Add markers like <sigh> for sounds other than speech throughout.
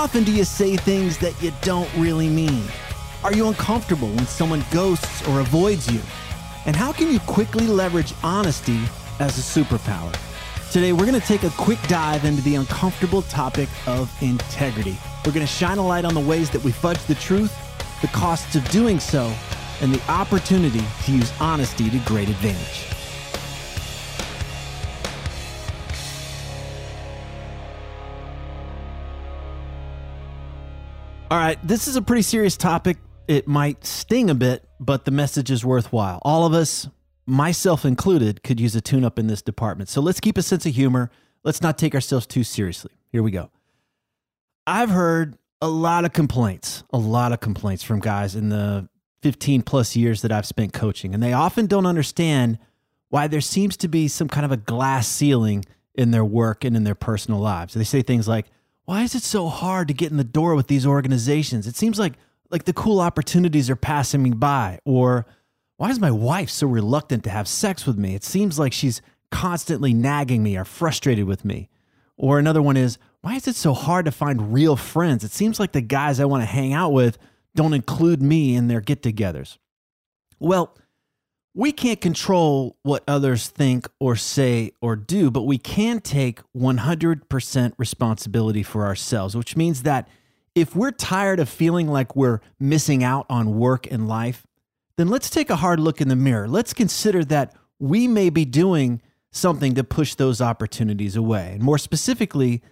Often do you say things that you don't really mean? Are you uncomfortable when someone ghosts or avoids you? And how can you quickly leverage honesty as a superpower? Today, we're going to take a quick dive into the uncomfortable topic of integrity. We're going to shine a light on the ways that we fudge the truth, the costs of doing so, and the opportunity to use honesty to great advantage. All right, this is a pretty serious topic. It might sting a bit, but the message is worthwhile. All of us, myself included, could use a tune up in this department. So let's keep a sense of humor. Let's not take ourselves too seriously. Here we go. I've heard a lot of complaints, a lot of complaints from guys in the 15 plus years that I've spent coaching, and they often don't understand why there seems to be some kind of a glass ceiling in their work and in their personal lives. They say things like, why is it so hard to get in the door with these organizations? It seems like like the cool opportunities are passing me by. Or why is my wife so reluctant to have sex with me? It seems like she's constantly nagging me or frustrated with me. Or another one is, why is it so hard to find real friends? It seems like the guys I want to hang out with don't include me in their get togethers. Well, we can't control what others think or say or do, but we can take 100% responsibility for ourselves, which means that if we're tired of feeling like we're missing out on work and life, then let's take a hard look in the mirror. Let's consider that we may be doing something to push those opportunities away. And more specifically,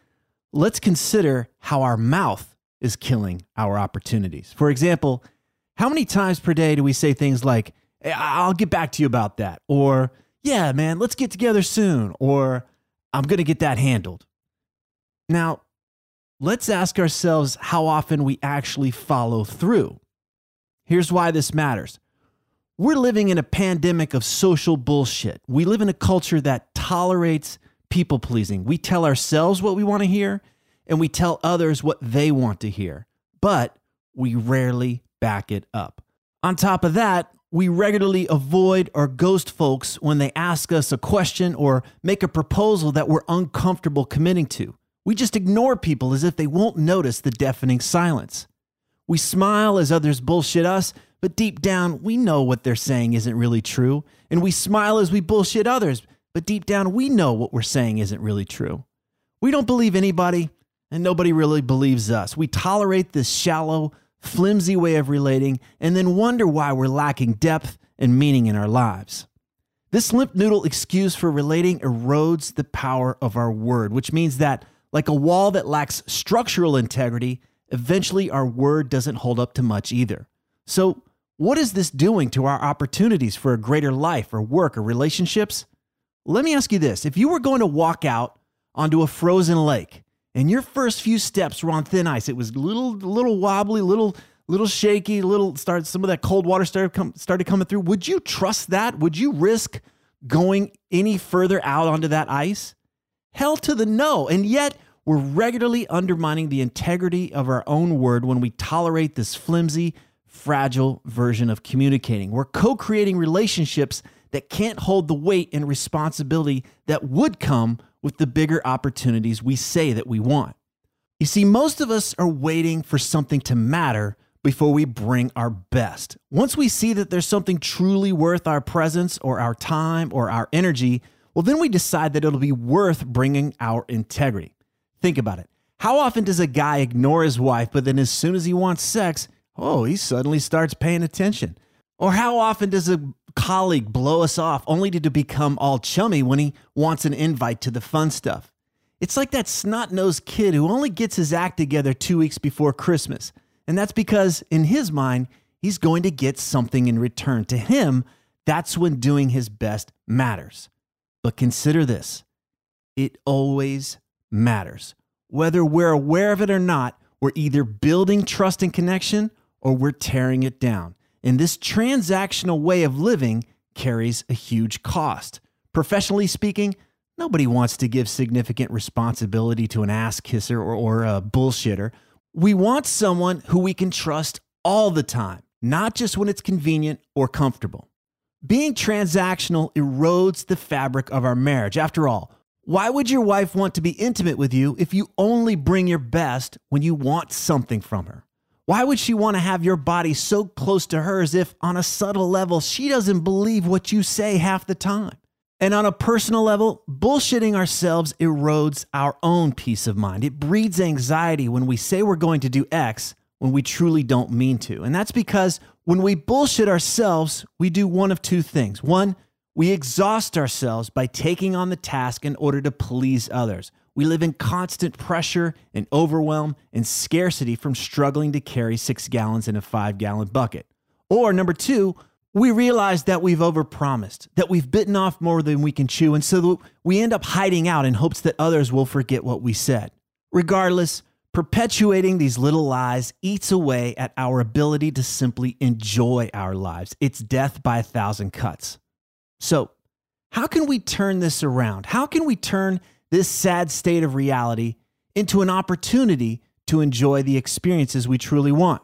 let's consider how our mouth is killing our opportunities. For example, how many times per day do we say things like, Eh, I'll get back to you about that. Or, yeah, man, let's get together soon. Or, I'm going to get that handled. Now, let's ask ourselves how often we actually follow through. Here's why this matters. We're living in a pandemic of social bullshit. We live in a culture that tolerates people pleasing. We tell ourselves what we want to hear, and we tell others what they want to hear, but we rarely back it up. On top of that, we regularly avoid or ghost folks when they ask us a question or make a proposal that we're uncomfortable committing to. We just ignore people as if they won't notice the deafening silence. We smile as others bullshit us, but deep down, we know what they're saying isn't really true. And we smile as we bullshit others, but deep down, we know what we're saying isn't really true. We don't believe anybody, and nobody really believes us. We tolerate this shallow, flimsy way of relating, and then wonder why we're lacking depth and meaning in our lives. This limp noodle excuse for relating erodes the power of our word, which means that, like a wall that lacks structural integrity, eventually our word doesn't hold up to much either. So, what is this doing to our opportunities for a greater life or work or relationships? Let me ask you this if you were going to walk out onto a frozen lake and your first few steps were on thin ice. It was little, little wobbly, little, little shaky, little. Start some of that cold water started come, started coming through. Would you trust that? Would you risk going any further out onto that ice? Hell to the no. And yet, we're regularly undermining the integrity of our own word when we tolerate this flimsy, fragile version of communicating. We're co creating relationships that can't hold the weight and responsibility that would come with the bigger opportunities we say that we want. You see, most of us are waiting for something to matter before we bring our best. Once we see that there's something truly worth our presence or our time or our energy, well, then we decide that it'll be worth bringing our integrity. Think about it. How often does a guy ignore his wife, but then as soon as he wants sex, oh, he suddenly starts paying attention? Or how often does a colleague blow us off only to become all chummy when he wants an invite to the fun stuff? It's like that snot nosed kid who only gets his act together two weeks before Christmas. And that's because, in his mind, he's going to get something in return. To him, that's when doing his best matters. But consider this it always matters. Whether we're aware of it or not, we're either building trust and connection or we're tearing it down. And this transactional way of living carries a huge cost. Professionally speaking, nobody wants to give significant responsibility to an ass kisser or, or a bullshitter we want someone who we can trust all the time, not just when it's convenient or comfortable. Being transactional erodes the fabric of our marriage. After all, why would your wife want to be intimate with you if you only bring your best when you want something from her? Why would she want to have your body so close to hers if, on a subtle level, she doesn't believe what you say half the time? And on a personal level, bullshitting ourselves erodes our own peace of mind. It breeds anxiety when we say we're going to do X when we truly don't mean to. And that's because when we bullshit ourselves, we do one of two things. One, we exhaust ourselves by taking on the task in order to please others. We live in constant pressure and overwhelm and scarcity from struggling to carry six gallons in a five gallon bucket. Or number two, we realize that we've overpromised, that we've bitten off more than we can chew, and so we end up hiding out in hopes that others will forget what we said. Regardless, perpetuating these little lies eats away at our ability to simply enjoy our lives. It's death by a thousand cuts. So, how can we turn this around? How can we turn this sad state of reality into an opportunity to enjoy the experiences we truly want?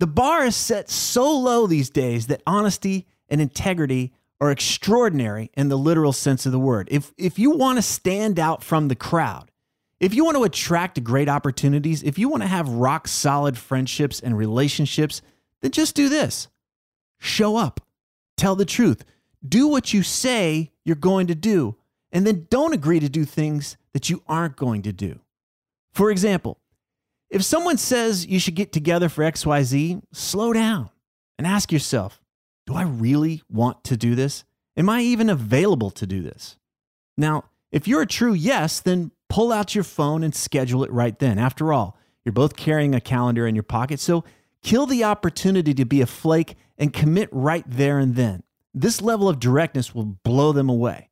The bar is set so low these days that honesty and integrity are extraordinary in the literal sense of the word. If, if you want to stand out from the crowd, if you want to attract great opportunities, if you want to have rock solid friendships and relationships, then just do this show up, tell the truth, do what you say you're going to do, and then don't agree to do things that you aren't going to do. For example, if someone says you should get together for XYZ, slow down and ask yourself Do I really want to do this? Am I even available to do this? Now, if you're a true yes, then pull out your phone and schedule it right then. After all, you're both carrying a calendar in your pocket, so kill the opportunity to be a flake and commit right there and then. This level of directness will blow them away.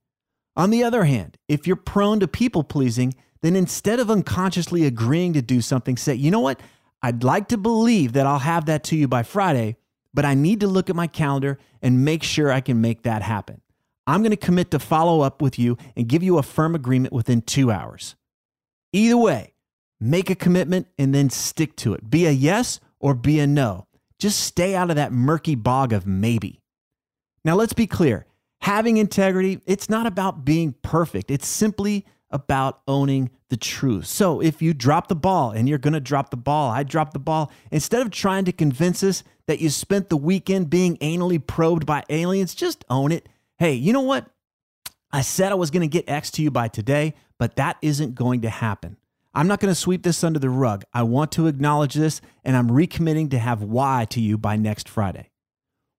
On the other hand, if you're prone to people pleasing, then instead of unconsciously agreeing to do something, say, you know what? I'd like to believe that I'll have that to you by Friday, but I need to look at my calendar and make sure I can make that happen. I'm going to commit to follow up with you and give you a firm agreement within two hours. Either way, make a commitment and then stick to it. Be a yes or be a no. Just stay out of that murky bog of maybe. Now, let's be clear having integrity, it's not about being perfect, it's simply about owning the truth. So if you drop the ball and you're going to drop the ball, I drop the ball, instead of trying to convince us that you spent the weekend being anally probed by aliens, just own it. Hey, you know what? I said I was going to get X to you by today, but that isn't going to happen. I'm not going to sweep this under the rug. I want to acknowledge this, and I'm recommitting to have Y to you by next Friday.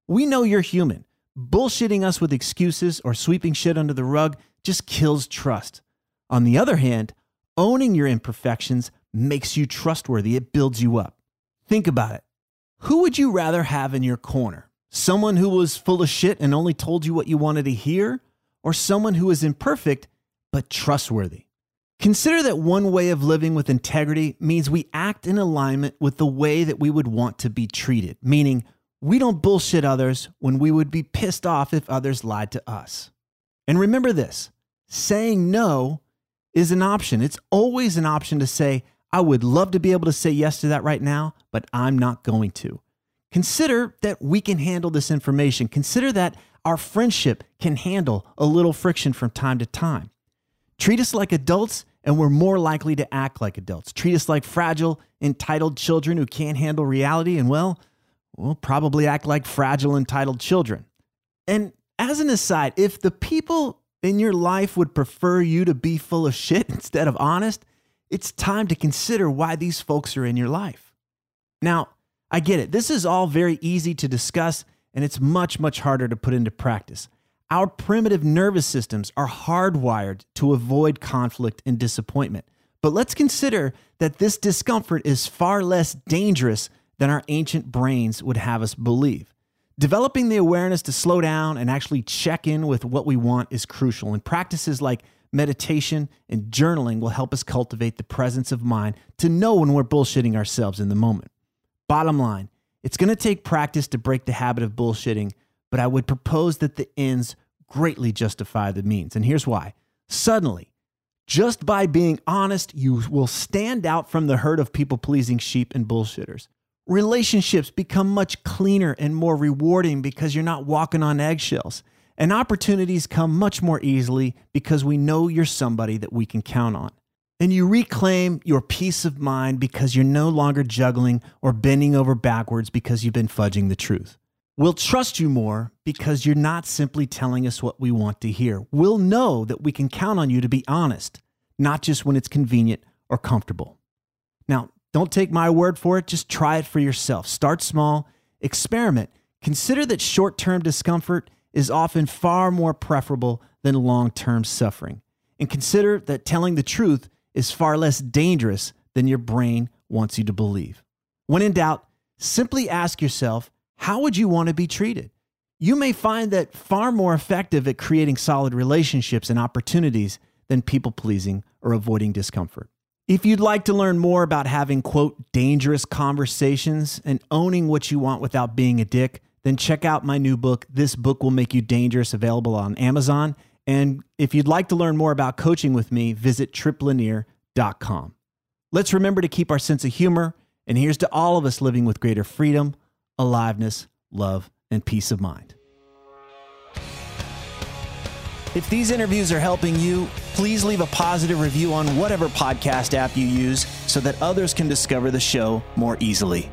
We know you're human. Bullshitting us with excuses or sweeping shit under the rug just kills trust. On the other hand, owning your imperfections makes you trustworthy, it builds you up. Think about it. Who would you rather have in your corner? Someone who was full of shit and only told you what you wanted to hear? Or someone who is imperfect but trustworthy? Consider that one way of living with integrity means we act in alignment with the way that we would want to be treated, meaning we don't bullshit others when we would be pissed off if others lied to us. And remember this saying no is an option. It's always an option to say, I would love to be able to say yes to that right now, but I'm not going to. Consider that we can handle this information. Consider that our friendship can handle a little friction from time to time. Treat us like adults, and we're more likely to act like adults. Treat us like fragile, entitled children who can't handle reality, and well, we'll probably act like fragile, entitled children. And as an aside, if the people in your life would prefer you to be full of shit <laughs> instead of honest, it's time to consider why these folks are in your life. Now, I get it. This is all very easy to discuss, and it's much, much harder to put into practice. Our primitive nervous systems are hardwired to avoid conflict and disappointment. But let's consider that this discomfort is far less dangerous than our ancient brains would have us believe. Developing the awareness to slow down and actually check in with what we want is crucial, and practices like meditation and journaling will help us cultivate the presence of mind to know when we're bullshitting ourselves in the moment. Bottom line, it's going to take practice to break the habit of bullshitting, but I would propose that the ends greatly justify the means. And here's why. Suddenly, just by being honest, you will stand out from the herd of people pleasing sheep and bullshitters. Relationships become much cleaner and more rewarding because you're not walking on eggshells. And opportunities come much more easily because we know you're somebody that we can count on. And you reclaim your peace of mind because you're no longer juggling or bending over backwards because you've been fudging the truth. We'll trust you more because you're not simply telling us what we want to hear. We'll know that we can count on you to be honest, not just when it's convenient or comfortable. Now, don't take my word for it, just try it for yourself. Start small, experiment. Consider that short term discomfort is often far more preferable than long term suffering. And consider that telling the truth is far less dangerous than your brain wants you to believe. When in doubt, simply ask yourself how would you want to be treated? You may find that far more effective at creating solid relationships and opportunities than people pleasing or avoiding discomfort. If you'd like to learn more about having, quote, dangerous conversations and owning what you want without being a dick, then check out my new book, This Book Will Make You Dangerous, available on Amazon. And if you'd like to learn more about coaching with me, visit tripplanier.com. Let's remember to keep our sense of humor. And here's to all of us living with greater freedom, aliveness, love, and peace of mind. If these interviews are helping you, please leave a positive review on whatever podcast app you use so that others can discover the show more easily.